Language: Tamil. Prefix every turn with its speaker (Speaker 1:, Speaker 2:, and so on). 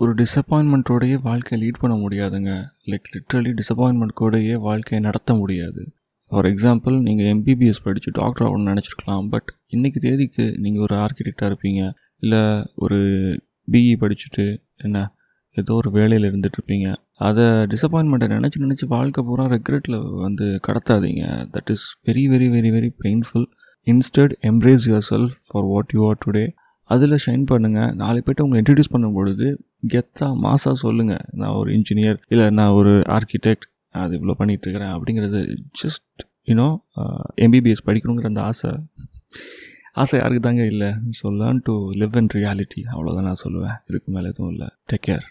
Speaker 1: ஒரு டிசப்பாயின்மெண்ட்டோடையே வாழ்க்கையை லீட் பண்ண முடியாதுங்க. லைக் லிட்ரலி டிசப்பாயின்மெண்ட் கூடயே வாழ்க்கையை நடத்த முடியாது. ஃபார் எக்ஸாம்பிள் நீங்கள் எம்பிபிஎஸ் படித்து டாக்டர் ஆகணும்னு நினச்சிருக்கலாம் பட் இன்றைக்கி தேதிக்கு நீங்கள் ஒரு ஆர்கிடெக்டாக இருப்பீங்க. இல்லை ஒரு பிஇ படிச்சுட்டு என்ன ஏதோ ஒரு வேலையில் இருந்துகிட்ருப்பீங்க அதை டிசப்பாயின்மெண்ட்டை நினச்சி நினச்சி வாழ்க்கை பூரா ரெக்ரெட்டில் வந்து கடத்தாதீங்க. That is very very very very painful instead embrace yourself for what you are today அதில் ஷைன் பண்ணுங்கள் நாலு பேர்ட்ட உங்களை இன்ட்ரடியூஸ் பண்ணும் பொழுது கெத்தாக மாசாக சொல்லுங்கள் நான் ஒரு இன்ஜினியர் இல்லை நான் ஒரு ஆர்கிடெக்ட் அது இவ்வளோ பண்ணிகிட்ருக்கிறேன் அப்படிங்கிறது ஜஸ்ட் யூனோ எம்பிபிஎஸ் படிக்கணுங்கிற அந்த ஆசை. ஆசை யாருக்கு தாங்க இல்லை? So learn to live in reality அவ்வளோதான் நான் சொல்லுவேன். இதுக்கு மேலே எதுவும் இல்லை. Take care